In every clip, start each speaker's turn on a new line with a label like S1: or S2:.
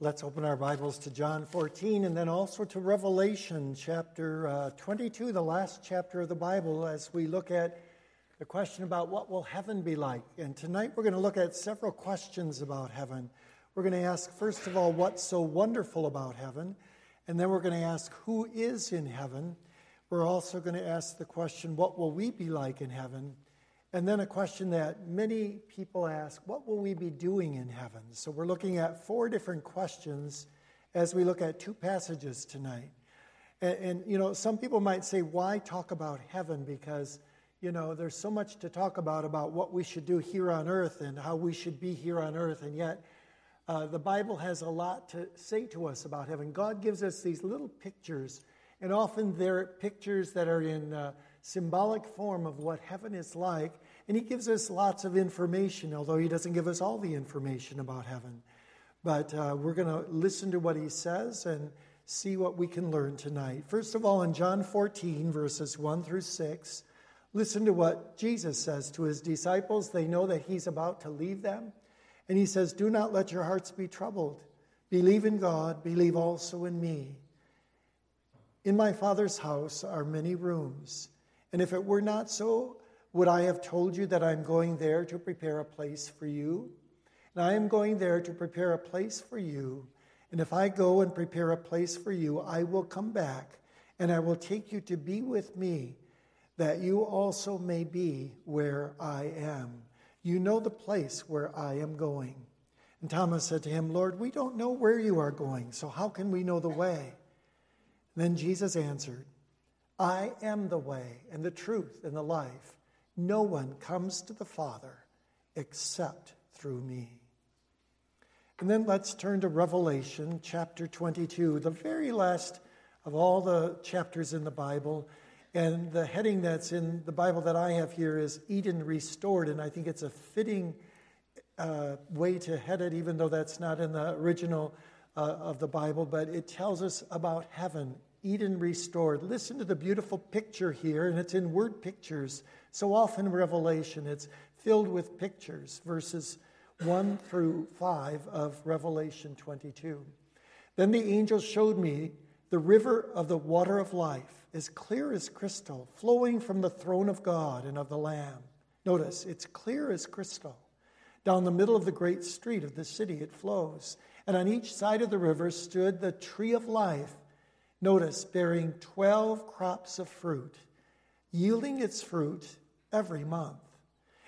S1: Let's open our Bibles to John 14 and then also to Revelation chapter uh, 22, the last chapter of the Bible, as we look at the question about what will heaven be like. And tonight we're going to look at several questions about heaven. We're going to ask, first of all, what's so wonderful about heaven? And then we're going to ask, who is in heaven? We're also going to ask the question, what will we be like in heaven? And then a question that many people ask what will we be doing in heaven? So we're looking at four different questions as we look at two passages tonight. And, and, you know, some people might say, why talk about heaven? Because, you know, there's so much to talk about about what we should do here on earth and how we should be here on earth. And yet, uh, the Bible has a lot to say to us about heaven. God gives us these little pictures, and often they're pictures that are in uh, symbolic form of what heaven is like. And he gives us lots of information, although he doesn't give us all the information about heaven. But uh, we're going to listen to what he says and see what we can learn tonight. First of all, in John 14, verses 1 through 6, listen to what Jesus says to his disciples. They know that he's about to leave them. And he says, Do not let your hearts be troubled. Believe in God, believe also in me. In my Father's house are many rooms. And if it were not so, would I have told you that I'm going there to prepare a place for you? And I am going there to prepare a place for you. And if I go and prepare a place for you, I will come back and I will take you to be with me, that you also may be where I am. You know the place where I am going. And Thomas said to him, Lord, we don't know where you are going, so how can we know the way? And then Jesus answered, I am the way and the truth and the life. No one comes to the Father except through me. And then let's turn to Revelation chapter 22, the very last of all the chapters in the Bible. And the heading that's in the Bible that I have here is Eden Restored. And I think it's a fitting uh, way to head it, even though that's not in the original uh, of the Bible. But it tells us about heaven, Eden Restored. Listen to the beautiful picture here, and it's in word pictures so often, Revelation, it's filled with pictures, verses 1 through 5 of Revelation 22. Then the angel showed me the river of the water of life, as clear as crystal, flowing from the throne of God and of the Lamb. Notice, it's clear as crystal. Down the middle of the great street of the city it flows. And on each side of the river stood the tree of life, notice, bearing 12 crops of fruit, yielding its fruit every month.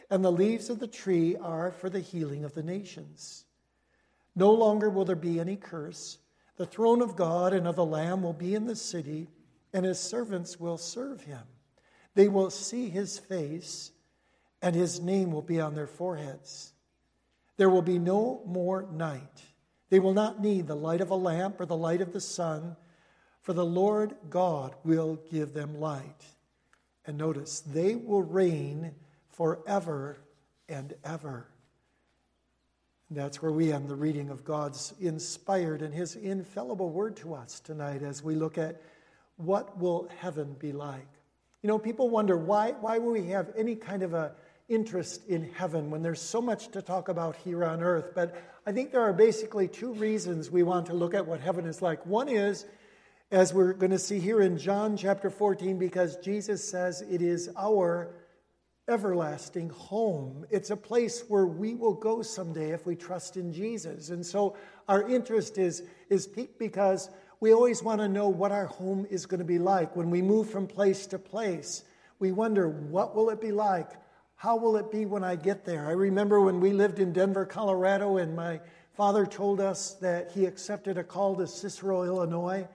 S1: And the leaves of the tree are for the healing of the nations. No longer will there be any curse. The throne of God and of the Lamb will be in the city, and his servants will serve him. They will see his face, and his name will be on their foreheads. There will be no more night. They will not need the light of a lamp or the light of the sun, for the Lord God will give them light. And notice, they will reign forever and ever. That's where we end the reading of God's inspired and his infallible word to us tonight as we look at what will heaven be like. You know, people wonder why, why will we have any kind of a interest in heaven when there's so much to talk about here on earth? But I think there are basically two reasons we want to look at what heaven is like. One is as we're going to see here in John chapter 14, because Jesus says it is our everlasting home. It's a place where we will go someday if we trust in Jesus. And so our interest is, is piqued because we always want to know what our home is going to be like. When we move from place to place, we wonder, what will it be like? How will it be when I get there? I remember when we lived in Denver, Colorado, and my father told us that he accepted a call to Cicero, Illinois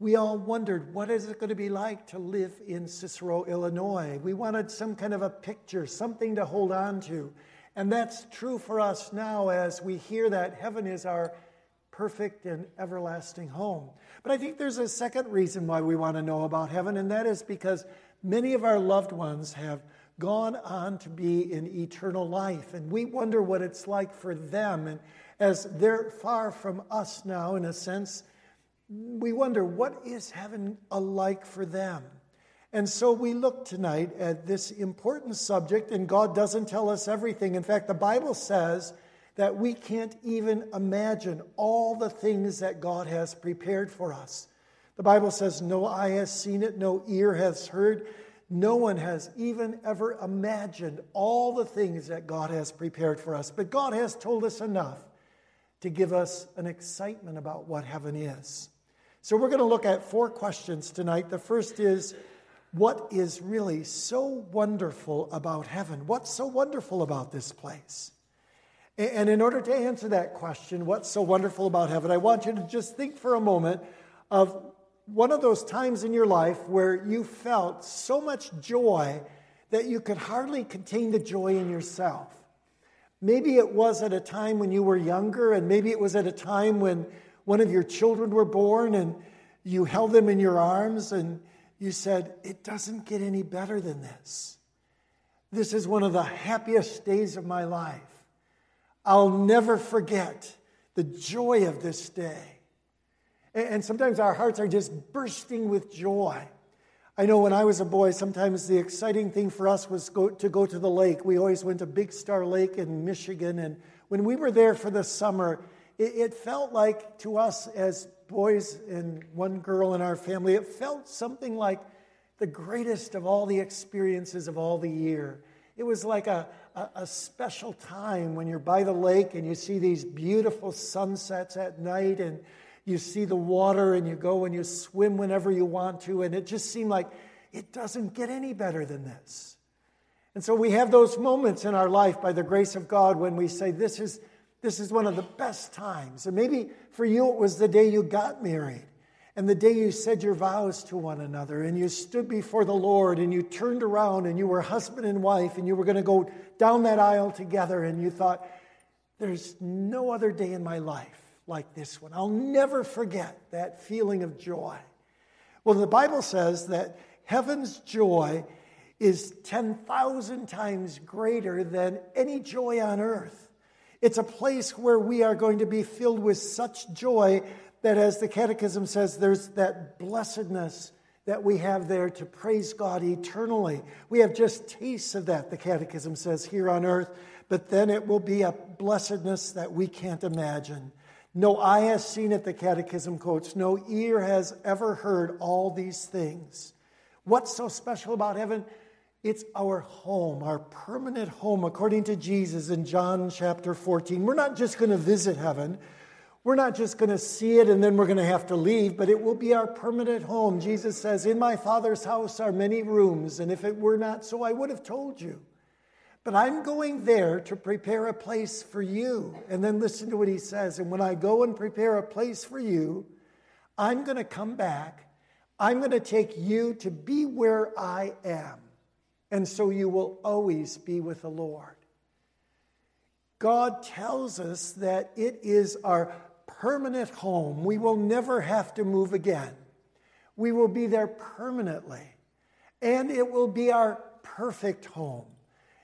S1: we all wondered what is it going to be like to live in Cicero, Illinois. We wanted some kind of a picture, something to hold on to. And that's true for us now as we hear that heaven is our perfect and everlasting home. But I think there's a second reason why we want to know about heaven, and that is because many of our loved ones have gone on to be in eternal life, and we wonder what it's like for them. And as they're far from us now, in a sense, we wonder what is heaven alike for them? And so we look tonight at this important subject, and God doesn't tell us everything. In fact, the Bible says that we can't even imagine all the things that God has prepared for us. The Bible says, No eye has seen it, no ear has heard, no one has even ever imagined all the things that God has prepared for us. But God has told us enough to give us an excitement about what heaven is. So we're going to look at four questions tonight. The first is, what is really so wonderful about heaven? What's so wonderful about this place? And in order to answer that question, what's so wonderful about heaven, I want you to just think for a moment of one of those times in your life where you felt so much joy that you could hardly contain the joy in yourself. Maybe it was at a time when you were younger, and maybe it was at a time when one of your children were born and you held them in your arms and you said, It doesn't get any better than this. This is one of the happiest days of my life. I'll never forget the joy of this day. And sometimes our hearts are just bursting with joy. I know when I was a boy, sometimes the exciting thing for us was go, to go to the lake. We always went to Big Star Lake in Michigan. And when we were there for the summer, it, it felt like to us as boys and one girl in our family, it felt something like the greatest of all the experiences of all the year. It was like a, a, a, special time when you're by the lake and you see these beautiful sunsets at night and you see the water and you go and you swim whenever you want to. And it just seemed like it doesn't get any better than this. And so we have those moments in our life by the grace of God when we say, This is, this is one of the best times. And maybe for you it was the day you got married and the day you said your vows to one another and you stood before the Lord and you turned around and you were husband and wife and you were going to go down that aisle together and you thought, There's no other day in my life like this one. I'll never forget that feeling of joy. Well, the Bible says that heaven's joy is 10,000 times greater than any joy on earth. It's a place where we are going to be filled with such joy that, as the Catechism says, there's that blessedness that we have there to praise God eternally. We have just tastes of that, the Catechism says, here on earth, but then it will be a blessedness that we can't imagine. No eye has seen it, the Catechism quotes. No ear has ever heard all these things. What's so special about heaven? It's our home, our permanent home, according to Jesus in John chapter 14. We're not just going to visit heaven. We're not just going to see it and then we're going to have to leave, but it will be our permanent home. Jesus says, In my Father's house are many rooms, and if it were not so, I would have told you. But I'm going there to prepare a place for you. And then listen to what he says. And when I go and prepare a place for you, I'm going to come back. I'm going to take you to be where I am. And so you will always be with the Lord. God tells us that it is our permanent home. We will never have to move again. We will be there permanently. And it will be our perfect home.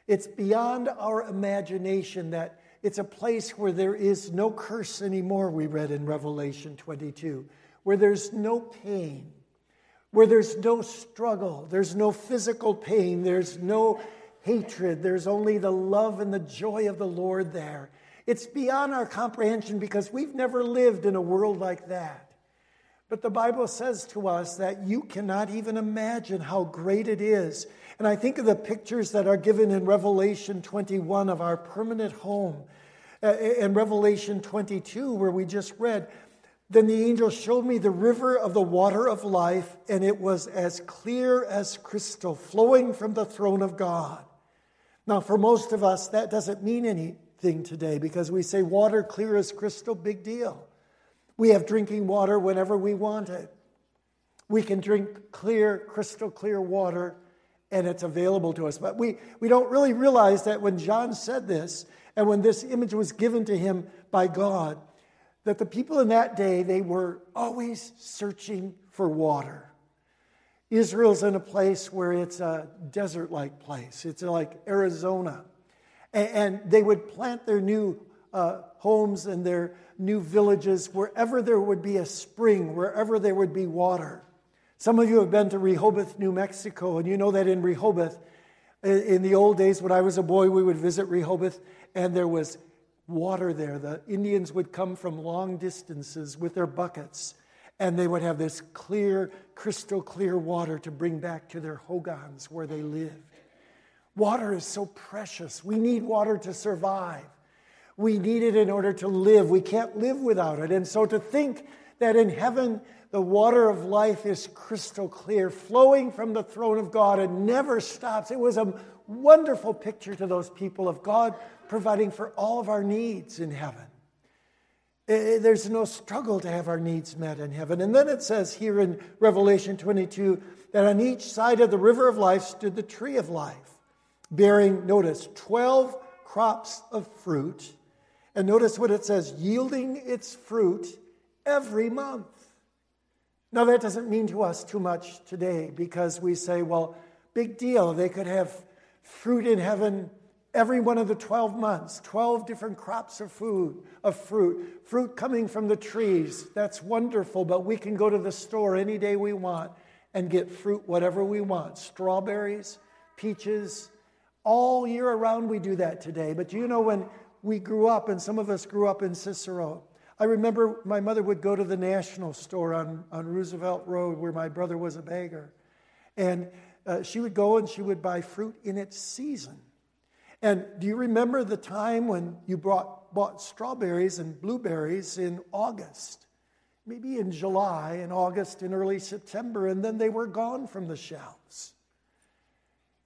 S1: It's beyond our imagination that it's a place where there is no curse anymore, we read in Revelation 22, where there's no pain, where there's no struggle, there's no physical pain, there's no hatred, there's only the love and the joy of the Lord there. It's beyond our comprehension because we've never lived in a world like that. But the Bible says to us that you cannot even imagine how great it is. And I think of the pictures that are given in Revelation 21 of our permanent home. Uh, and Revelation 22, where we just read, then the angel showed me the river of the water of life, and it was as clear as crystal, flowing from the throne of God. Now, for most of us, that doesn't mean anything today because we say water clear as crystal, big deal. We have drinking water whenever we want it. We can drink clear, crystal clear water, and it's available to us. But we, we don't really realize that when John said this, and when this image was given to him by God, that the people in that day, they were always searching for water. Israel's in a place where it's a desert like place, it's like Arizona. And, they would plant their new uh, homes and their new villages wherever there would be a spring, wherever there would be water. Some of you have been to Rehoboth, New Mexico, and you know that in Rehoboth, in the old days when I was a boy, we would visit Rehoboth, and there was water there. The Indians would come from long distances with their buckets, and they would have this clear, crystal clear water to bring back to their hogans where they lived. Water is so precious. We need water to survive. We need it in order to live. We can't live without it. And so to think that in heaven, the water of life is crystal clear, flowing from the throne of God and never stops. It was a wonderful picture to those people of God providing for all of our needs in heaven. Eh, eh, there's no struggle to have our needs met in heaven. And then it says here in Revelation 22 that on each side of the river of life stood the tree of life, bearing, notice, 12 crops of fruit. And notice what it says yielding its fruit every month. Now, that doesn't mean to us too much today because we say, well, big deal. They could have fruit in heaven every one of the 12 months 12 different crops of food of fruit fruit coming from the trees that's wonderful but we can go to the store any day we want and get fruit whatever we want strawberries peaches all year around we do that today but you know when we grew up and some of us grew up in cicero i remember my mother would go to the national store on, on roosevelt road where my brother was a beggar and uh, she would go and she would buy fruit in its season. And do you remember the time when you brought, bought strawberries and blueberries in August? Maybe in July, in August, in early September, and then they were gone from the shelves.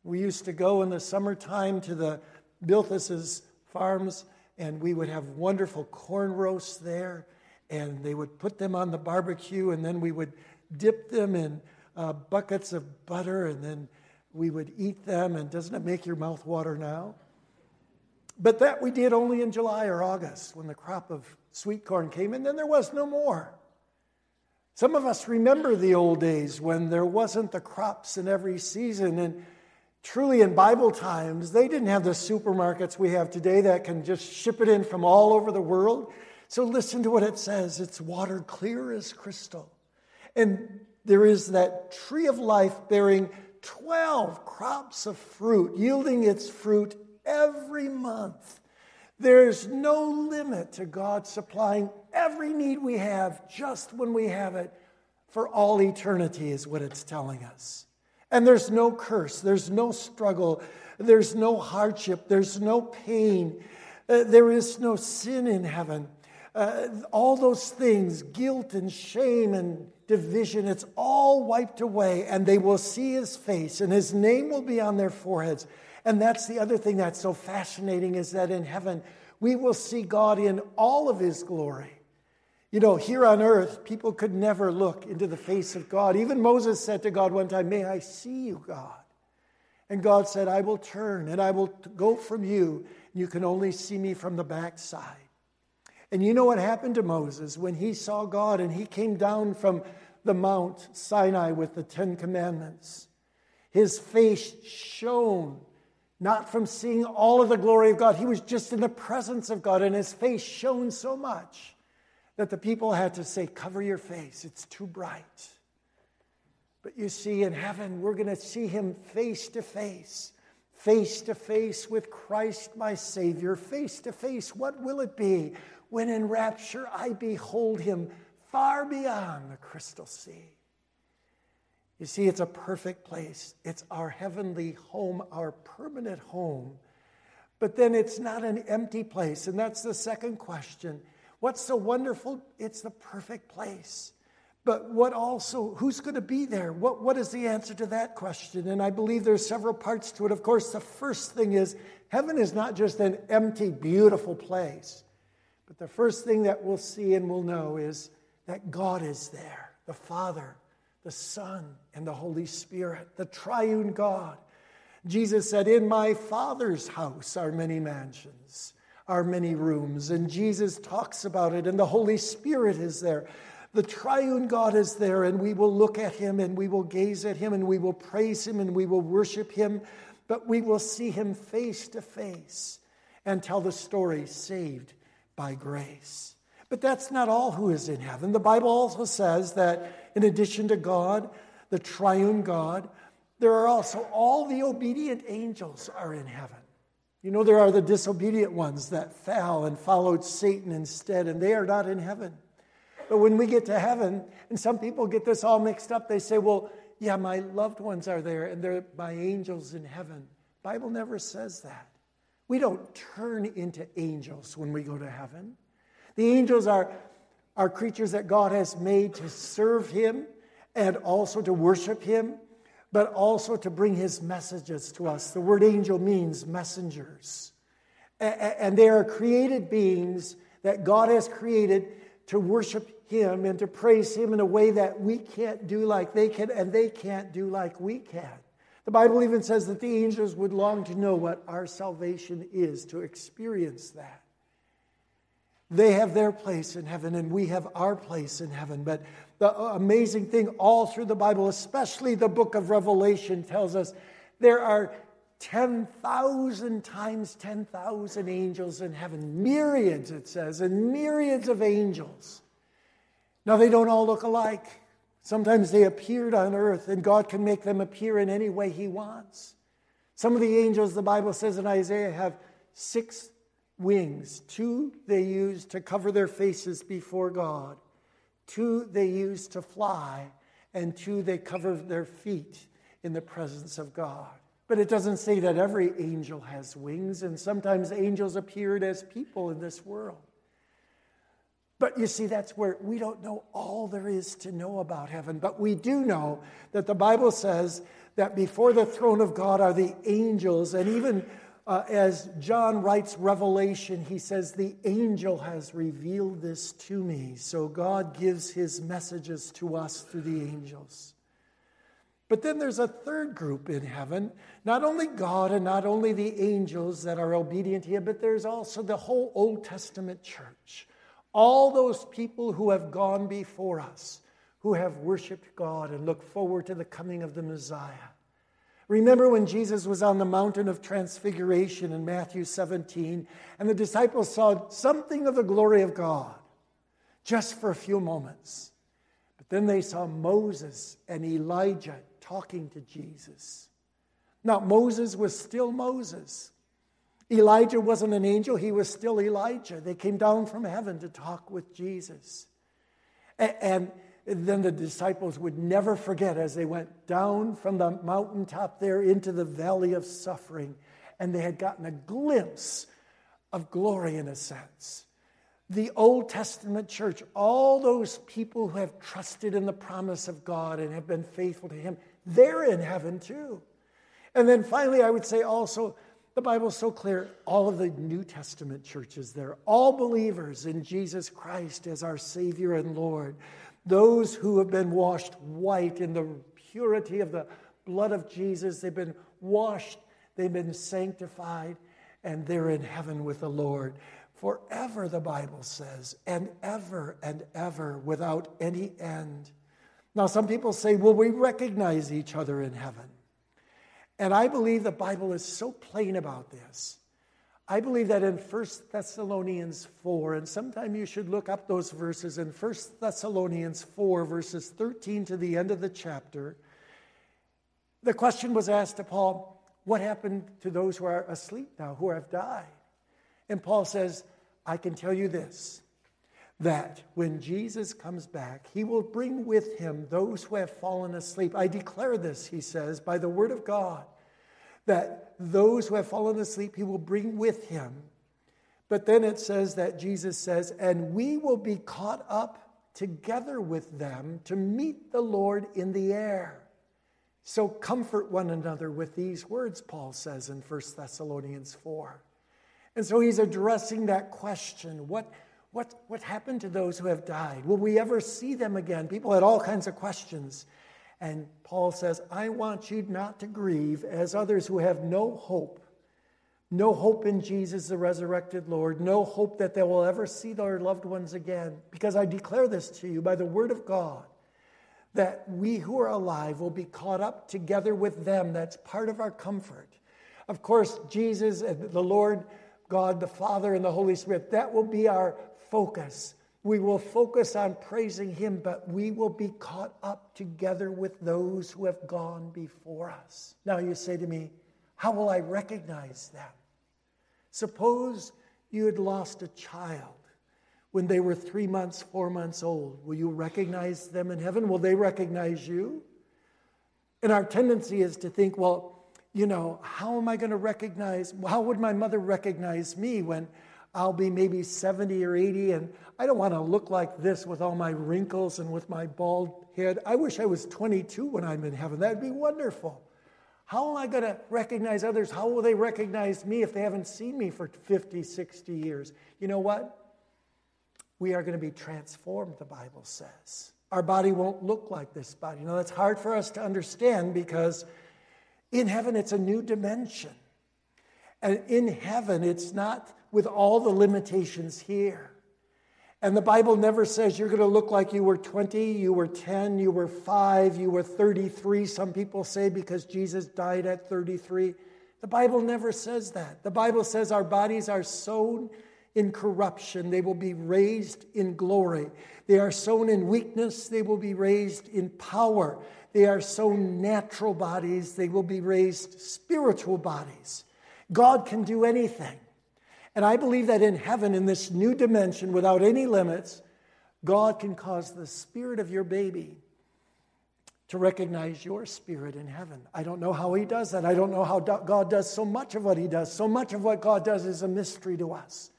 S1: We used to go in the summertime to the Bilthus's farms, and we would have wonderful corn roasts there, and they would put them on the barbecue, and then we would dip them in uh, buckets of butter and then we would eat them. And doesn't it make your mouth water now? But that we did only in July or August when the crop of sweet corn came, and then there was no more. Some of us remember the old days when there wasn't the crops in every season. And truly, in Bible times, they didn't have the supermarkets we have today that can just ship it in from all over the world. So listen to what it says it's water clear as crystal. And there is that tree of life bearing 12 crops of fruit, yielding its fruit every month. There's no limit to God supplying every need we have just when we have it for all eternity, is what it's telling us. And there's no curse, there's no struggle, there's no hardship, there's no pain, uh, there is no sin in heaven. Uh, all those things, guilt and shame and division, it's all wiped away, and they will see his face, and his name will be on their foreheads. And that's the other thing that's so fascinating is that in heaven, we will see God in all of his glory. You know, here on earth, people could never look into the face of God. Even Moses said to God one time, May I see you, God? And God said, I will turn and I will go from you. You can only see me from the backside. And you know what happened to Moses when he saw God and he came down from the Mount Sinai with the Ten Commandments? His face shone, not from seeing all of the glory of God. He was just in the presence of God, and his face shone so much that the people had to say, Cover your face, it's too bright. But you see, in heaven, we're going to see him face to face, face to face with Christ, my Savior, face to face. What will it be? when in rapture I behold him far beyond the crystal sea. You see, it's a perfect place. It's our heavenly home, our permanent home. But then it's not an empty place. And that's the second question. What's so wonderful? It's the perfect place. But what also, who's going to be there? What, what is the answer to that question? And I believe there's several parts to it. Of course, the first thing is heaven is not just an empty, beautiful place. But the first thing that we'll see and we'll know is that God is there the Father, the Son, and the Holy Spirit, the triune God. Jesus said, In my Father's house are many mansions, are many rooms. And Jesus talks about it, and the Holy Spirit is there. The triune God is there, and we will look at him and we will gaze at him and we will praise him and we will worship him, but we will see him face to face and tell the story saved by grace. But that's not all who is in heaven. The Bible also says that in addition to God, the triune God, there are also all the obedient angels are in heaven. You know, there are the disobedient ones that fell and followed Satan instead, and they are not in heaven. But when we get to heaven, and some people get this all mixed up, they say, well, yeah, my loved ones are there, and they're my angels in heaven. Bible never says that. We don't turn into angels when we go to heaven. The angels are, are creatures that God has made to serve Him and also to worship Him but also to bring his messages to us. The word angel means messengers. And they are created beings that God has created to worship him and to praise him in a way that we can't do like they can, and they can't do like we can. The Bible even says that the angels would long to know what our salvation is, to experience that. They have their place in heaven, and we have our place in heaven. But the uh, amazing thing all through the Bible, especially the book of Revelation, tells us there are 10,000 times 10,000 angels in heaven. Myriads, it says, and myriads of angels. Now, they don't all look alike. Sometimes they appeared on earth, and God can make them appear in any way He wants. Some of the angels, the Bible says in Isaiah, have six wings. Two they use to cover their faces before God, two they use to fly, and two they cover their feet in the presence of God. But it doesn't say that every angel has wings, and sometimes angels appeared as people in this world. But you see, that's where we don't know all there is to know about heaven. But we do know that the Bible says that before the throne of God are the angels, and even uh, as John writes Revelation, he says, The angel has revealed this to me. So God gives his messages to us through the angels. But then there's a third group in heaven. Not only God and not only the angels that are obedient here, but there's also the whole Old Testament church. All those people who have gone before us, who have worshiped God and look forward to the coming of the Messiah. Remember when Jesus was on the mountain of transfiguration in Matthew 17, and the disciples saw something of the glory of God just for a few moments. But then they saw Moses and Elijah talking to Jesus. Now, Moses was still Moses. Elijah wasn't an angel, he was still Elijah. They came down from heaven to talk with Jesus. And then the disciples would never forget as they went down from the mountaintop there into the valley of suffering, and they had gotten a glimpse of glory in a sense. The Old Testament church, all those people who have trusted in the promise of God and have been faithful to Him, they're in heaven too. And then finally, I would say also, the Bible's so clear, all of the New Testament churches, they're all believers in Jesus Christ as our Savior and Lord. Those who have been washed white in the purity of the blood of Jesus, they've been washed, they've been sanctified, and they're in heaven with the Lord. Forever, the Bible says, and ever and ever without any end. Now, some people say, well, we recognize each other in heaven. And I believe the Bible is so plain about this. I believe that in 1 Thessalonians 4, and sometime you should look up those verses in 1 Thessalonians 4, verses 13 to the end of the chapter, the question was asked to Paul, What happened to those who are asleep now, who have died? And Paul says, I can tell you this that when Jesus comes back, he will bring with him those who have fallen asleep. I declare this, he says, by the word of God that those who have fallen asleep he will bring with him. But then it says that Jesus says, and we will be caught up together with them to meet the Lord in the air. So comfort one another with these words, Paul says in 1 Thessalonians 4. And so he's addressing that question what, what, what happened to those who have died? Will we ever see them again? People had all kinds of questions. And Paul says, I want you not to grieve as others who have no hope. No hope in Jesus, the resurrected Lord. No hope that they will ever see their loved ones again. Because I declare this to you by the word of God that we who are alive will be caught up together with them. That's part of our comfort. Of course, Jesus, the Lord, God, the Father, and the Holy Spirit, that will be our focus. We will focus on praising Him, but we will be caught up together with those who have gone before us. Now, you say to me, How will I recognize them? Suppose you had lost a child when they were three months, four months old. Will you recognize them in heaven? Will they recognize you? And our tendency is to think, well, you know, how am I going to recognize, how would my mother recognize me when I'll be maybe 70 or 80 and I don't want to look like this with all my wrinkles and with my bald head. I wish I was 22 when I'm in heaven. That'd be wonderful. How am I going to recognize others? How will they recognize me if they haven't seen me for 50, 60 years? You know what? We are going to be transformed, the Bible says. Our body won't look like this body. Know, that's hard for us to understand because in heaven it's a new dimension. And in heaven, it's not with all the limitations here. And the Bible never says you're going to look like you were 20, you were 10, you were 5, you were 33. Some people say because Jesus died at 33. The Bible never says that. The Bible says our bodies are sown in corruption, they will be raised in glory. They are sown in weakness, they will be raised in power. They are sown natural bodies, they will be raised spiritual bodies. God can do anything. And I believe that in heaven, in this new dimension, without any limits, God can cause the spirit of your baby to recognize your spirit in heaven. I don't know how He does that. I don't know how God does so much of what He does. So much of what God does is a mystery to us.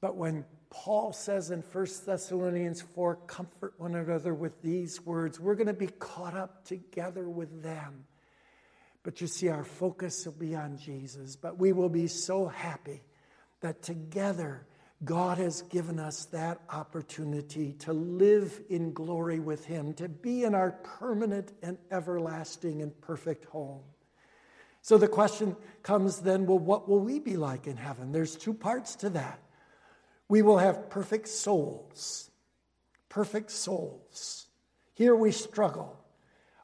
S1: But when Paul says in 1 Thessalonians 4, comfort one another with these words, we're going to be caught up together with them. But you see, our focus will be on Jesus. But we will be so happy that together God has given us that opportunity to live in glory with Him, to be in our permanent and everlasting and perfect home. So the question comes then well, what will we be like in heaven? There's two parts to that. We will have perfect souls. Perfect souls. Here we struggle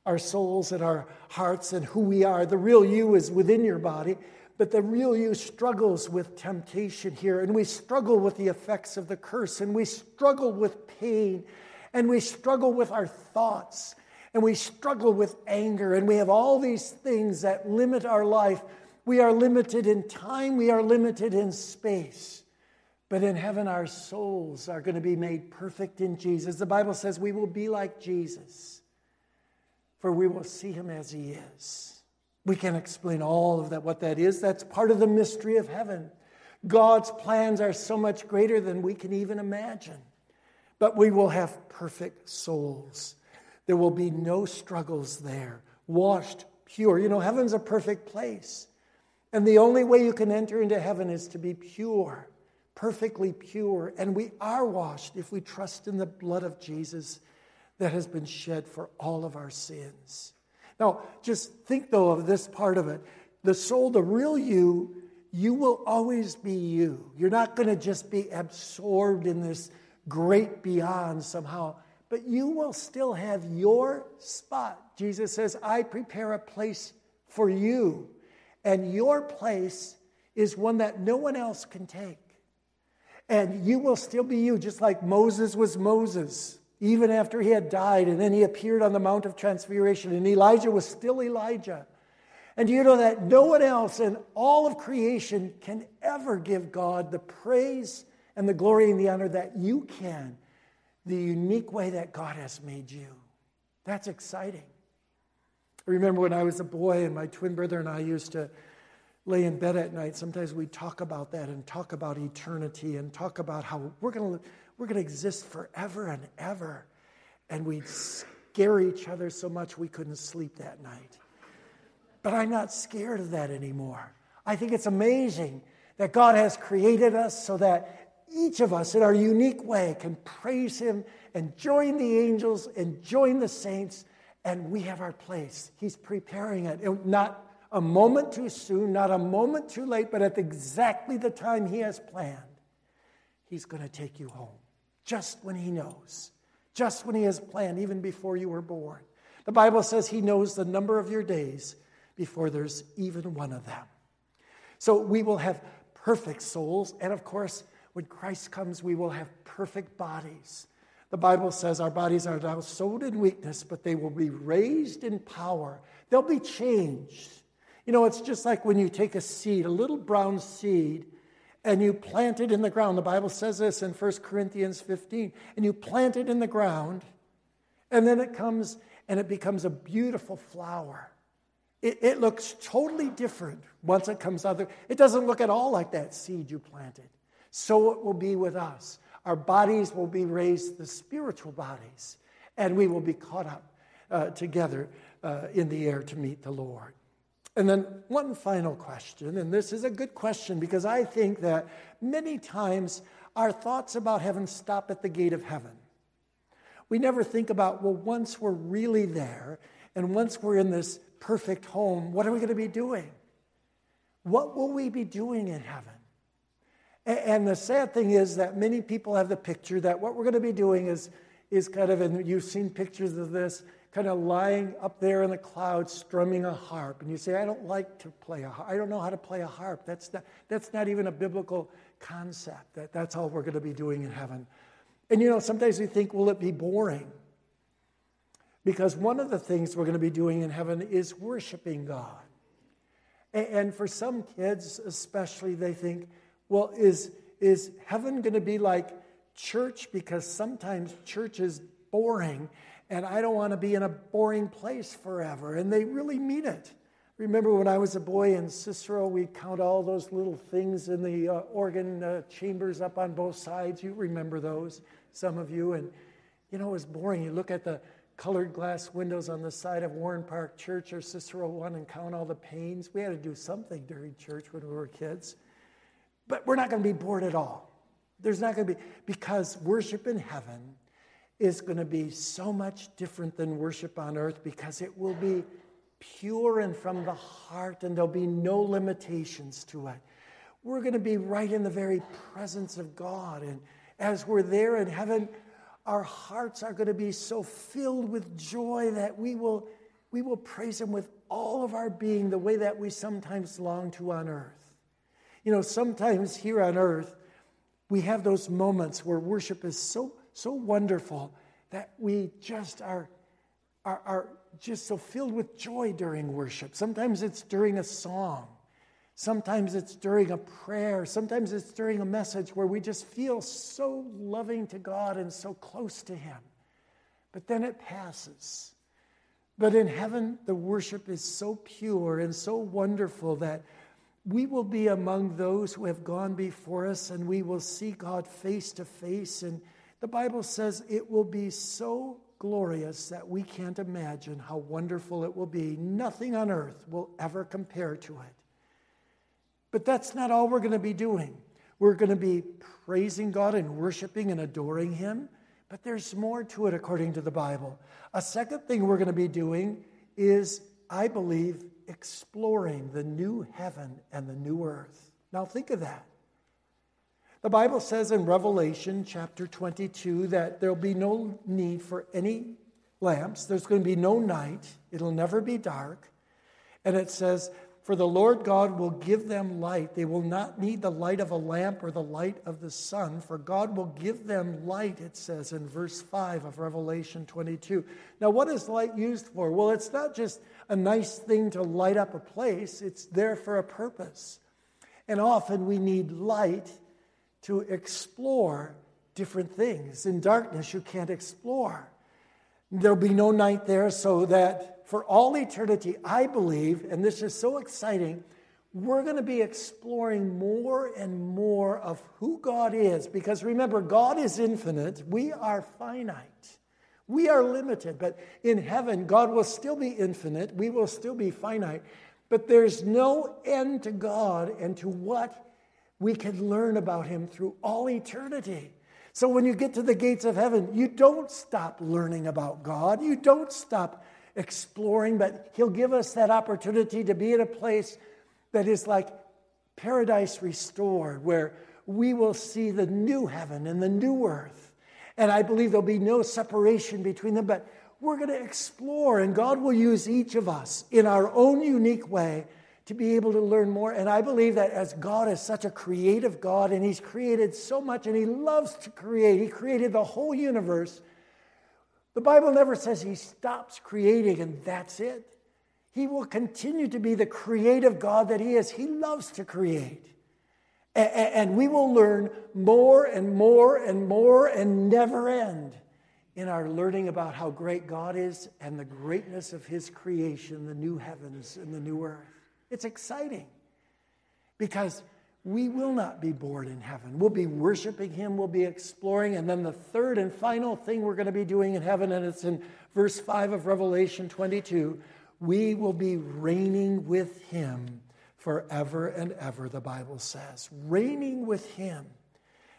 S1: our souls and our hearts and who we are. The real you is within your body, but the real you struggles with temptation here, and we struggle with the effects of the curse, and we struggle with pain, and we struggle with our thoughts, and we struggle with anger, and we have all these things that limit our life. We are limited in time, we are limited in space. But in heaven, our souls are going to be made perfect in Jesus. The Bible says we will be like Jesus for we will see him as he is. We can't explain all of that, what that is. That's part of the mystery of heaven. God's plans are so much greater than we can even imagine. But we will have perfect souls. There will be no struggles there, washed pure. You know, heaven's a perfect place. And the only way you can enter into heaven is to be pure, perfectly pure. And we are washed if we trust in the blood of Jesus that has been shed for all of our sins. Now, just think though of this part of it. The soul, the real you, you will always be you. You're not going to just be absorbed in this great beyond somehow, but you will still have your spot. Jesus says, I prepare a place for you, and your place is one that no one else can take. And you will still be you, just like Moses was Moses even after he had died, and then he appeared on the Mount of Transfiguration, and Elijah was still Elijah. And you know that no one else in all of creation can ever give God the praise and the glory and the honor that you can, the unique way that God has made you. That's exciting. I remember when I was a boy, and my twin brother and I used to lay in bed at night. Sometimes we'd talk about that and talk about eternity and talk about how we're going to we're going to exist forever and ever. And we'd scare each other so much we couldn't sleep that night. But I'm not scared of that anymore. I think it's amazing that God has created us so that each of us, in our unique way, can praise Him and join the angels and join the saints, and we have our place. He's preparing it. Not a moment too soon, not a moment too late, but at exactly the time He has planned, He's going to take you home just when He knows, just when He has planned, even before you were born. The Bible says He knows the number of your days before there's even one of them. So we will have perfect souls, and of course, when Christ comes, we will have perfect bodies. The Bible says our bodies are now sown in weakness, but they will be raised in power. They'll be changed. You know, it's just like when you take a seed, a little brown seed, and you plant it in the ground. The Bible says this in 1 Corinthians 15. And you plant it in the ground, and then it comes and it becomes a beautiful flower. It, it looks totally different once it comes out there. It doesn't look at all like that seed you planted. So it will be with us. Our bodies will be raised, the spiritual bodies, and we will be caught up uh, together uh, in the air to meet the Lord. And then one final question, and this is a good question because I think that many times our thoughts about heaven stop at the gate of heaven. We never think about, well, once we're really there and once we're in this perfect home, what are we going to be doing? What will we be doing in heaven? And the sad thing is that many people have the picture that what we're going to be doing is, is kind of, and you've seen pictures of this, kind of lying up there in the clouds strumming a harp. And you say, I don't like to play a harp. I don't know how to play a harp. That's not, that's not even a biblical concept. That, that's all we're going to be doing in heaven. And you know, sometimes we think, will it be boring? Because one of the things we're going to be doing in heaven is worshiping God. And for some kids, especially, they think, well, is, is heaven going to be like church? Because sometimes church is boring, and I don't want to be in a boring place forever. And they really mean it. Remember when I was a boy in Cicero, we'd count all those little things in the uh, organ uh, chambers up on both sides. You remember those, some of you. And, you know, it was boring. You look at the colored glass windows on the side of Warren Park Church or Cicero 1 and count all the panes. We had to do something during church when we were kids. But we're not going to be bored at all. There's not going to be, because worship in heaven is going to be so much different than worship on earth because it will be pure and from the heart, and there'll be no limitations to it. We're going to be right in the very presence of God. And as we're there in heaven, our hearts are going to be so filled with joy that we will, we will praise Him with all of our being the way that we sometimes long to on earth. You know, sometimes here on earth, we have those moments where worship is so, so wonderful that we just are, are, are just so filled with joy during worship. Sometimes it's during a song. Sometimes it's during a prayer. Sometimes it's during a message where we just feel so loving to God and so close to Him. But then it passes. But in heaven, the worship is so pure and so wonderful that we will be among those who have gone before us and we will see God face to face. And the Bible says it will be so glorious that we can't imagine how wonderful it will be. Nothing on earth will ever compare to it. But that's not all we're going to be doing. We're going to be praising God and worshiping and adoring Him. But there's more to it according to the Bible. A second thing we're going to be doing is, I believe, exploring the new heaven and the new earth. Now, think of that. The Bible says in Revelation chapter 22 that there'll be no need for any lamps, there's going to be no night, it'll never be dark. And it says for the Lord God will give them light. They will not need the light of a lamp or the light of the sun, for God will give them light, it says in verse 5 of Revelation 22. Now, what is light used for? Well, it's not just a nice thing to light up a place, it's there for a purpose. And often we need light to explore different things. In darkness, you can't explore. There'll be no night there, so that for all eternity, I believe, and this is so exciting, we're going to be exploring more and more of who God is. Because remember, God is infinite, we are finite. We are limited, but in heaven, God will still be infinite, we will still be finite. But there's no end to God and to what we can learn about Him through all eternity. So when you get to the gates of heaven, you don't stop learning about God. You don't stop exploring, but He'll give us that opportunity to be in a place that is like paradise restored, where we will see the new heaven and the new earth. And I believe there'll be no separation between them, but we're going to explore, and God will use each of us in our own unique way to be able to learn more. And I believe that as God is such a creative God, and He's created so much, and He loves to create, He created the whole universe. The Bible never says he stops creating and that's it. He will continue to be the creative God that He is. He loves to create. And we will learn more and more and more and never end in our learning about how great God is and the greatness of His creation, the new heavens and the new earth. It's exciting because we will not be bored in heaven. We'll be worshiping Him, we'll be exploring. And then the third and final thing we're going to be doing in heaven, and it's in verse 5 of Revelation 22 we will be reigning with Him forever and ever, the Bible says. Reigning with Him.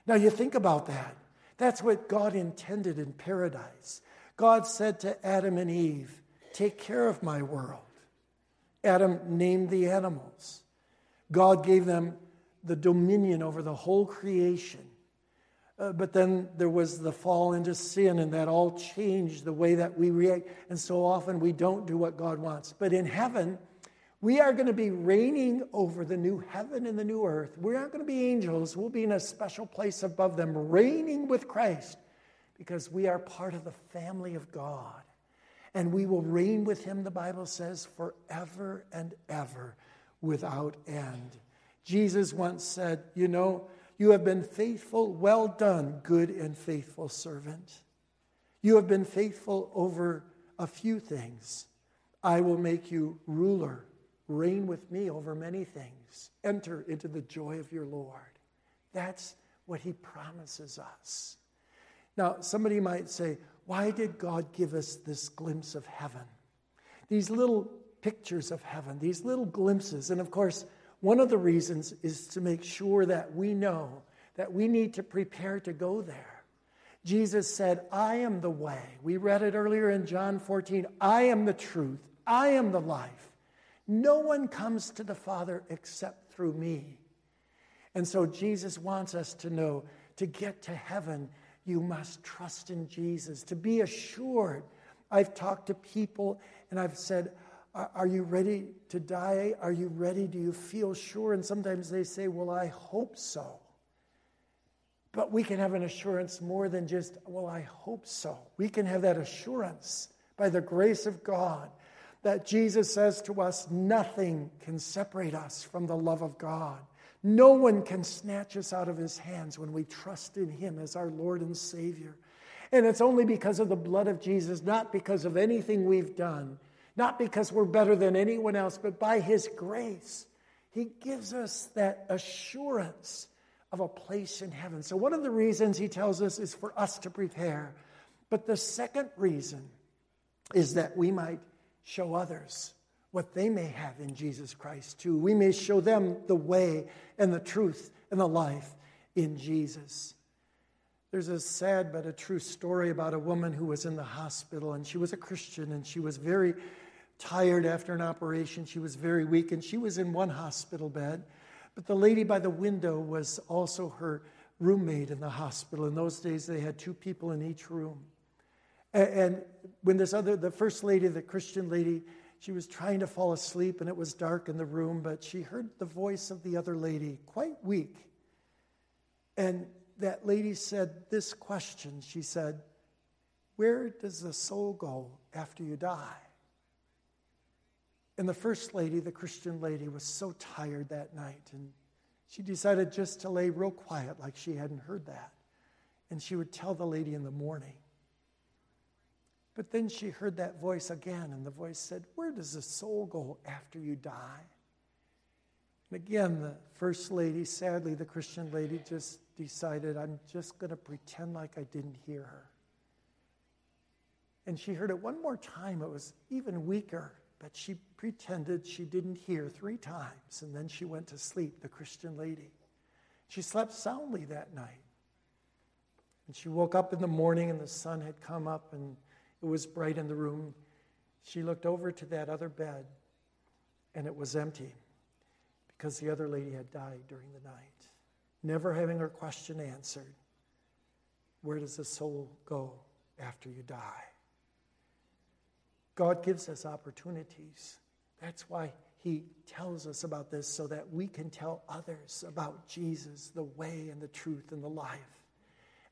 S1: Now, you think about that. That's what God intended in paradise. God said to Adam and Eve, Take care of my world. Adam named the animals. God gave them the dominion over the whole creation. Uh, but then there was the fall into sin, and that all changed the way that we react. And so often we don't do what God wants. But in heaven, we are going to be reigning over the new heaven and the new earth. We're not going to be angels. We'll be in a special place above them, reigning with Christ, because we are part of the family of God. And we will reign with him, the Bible says, forever and ever without end. Jesus once said, You know, you have been faithful. Well done, good and faithful servant. You have been faithful over a few things. I will make you ruler. Reign with me over many things. Enter into the joy of your Lord. That's what he promises us. Now, somebody might say, why did God give us this glimpse of heaven? These little pictures of heaven, these little glimpses. And of course, one of the reasons is to make sure that we know that we need to prepare to go there. Jesus said, I am the way. We read it earlier in John 14. I am the truth. I am the life. No one comes to the Father except through me. And so Jesus wants us to know to get to heaven, you must trust in Jesus, to be assured. I've talked to people and I've said, are you ready to die? Are you ready? Do you feel sure? And sometimes they say, Well, I hope so. But we can have an assurance more than just, Well, I hope so. We can have that assurance by the grace of God that Jesus says to us, Nothing can separate us from the love of God. No one can snatch us out of his hands when we trust in him as our Lord and Savior. And it's only because of the blood of Jesus, not because of anything we've done not because we're better than anyone else, but by His grace. He gives us that assurance of a place in heaven. So, one of the reasons He tells us is for us to prepare. But the second reason is that we might show others what they may have in Jesus Christ too. We may show them the way and the truth and the life in Jesus. There's a sad but a true story about a woman who was in the hospital and she was a Christian and she was very tired after an operation. She was very weak, and she was in one hospital bed. But the lady by the window was also her roommate in the hospital. In those days, they had two people in each room. And when this other, the first lady, the Christian lady, she was trying to fall asleep, and it was dark in the room, but she heard the voice of the other lady, quite weak. And that lady said this question She said, Where does the soul go after you die? And the first lady, the Christian lady, was so tired that night. And she decided just to lay real quiet, like she hadn't heard that. And she would tell the lady in the morning. But then she heard that voice again, and the voice said, Where does the soul go after you die? And again, the first lady, sadly, the Christian lady, just decided, I'm just going to pretend like I didn't hear her. And she heard it one more time. It was even weaker. But she pretended she didn't hear three times, and then she went to sleep, the Christian lady. She slept soundly that night. And she woke up in the morning, and the sun had come up, and it was bright in the room. She looked over to that other bed, and it was empty because the other lady had died during the night, never having her question answered Where does the soul go after you die? God gives us opportunities. That's why He tells us about this so that we can tell others about Jesus, the way and the truth and the life.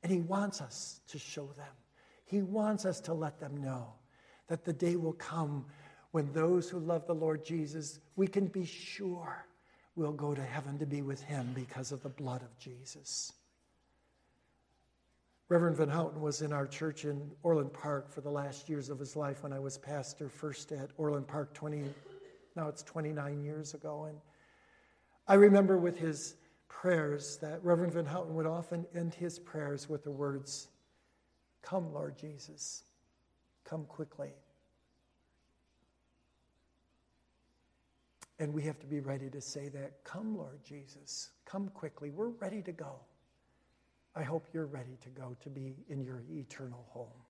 S1: And He wants us to show them. He wants us to let them know that the day will come when those who love the Lord Jesus, we can be sure we'll go to heaven to be with him because of the blood of Jesus. Reverend Van Houten was in our church in Orland Park for the last years of his life when I was pastor, first at Orland Park 20, now it's 29 years ago. And I remember with his prayers that Reverend Van Houten would often end his prayers with the words, Come, Lord Jesus, come quickly. And we have to be ready to say that. Come, Lord Jesus, come quickly. We're ready to go. I hope you're ready to go to be in your eternal home.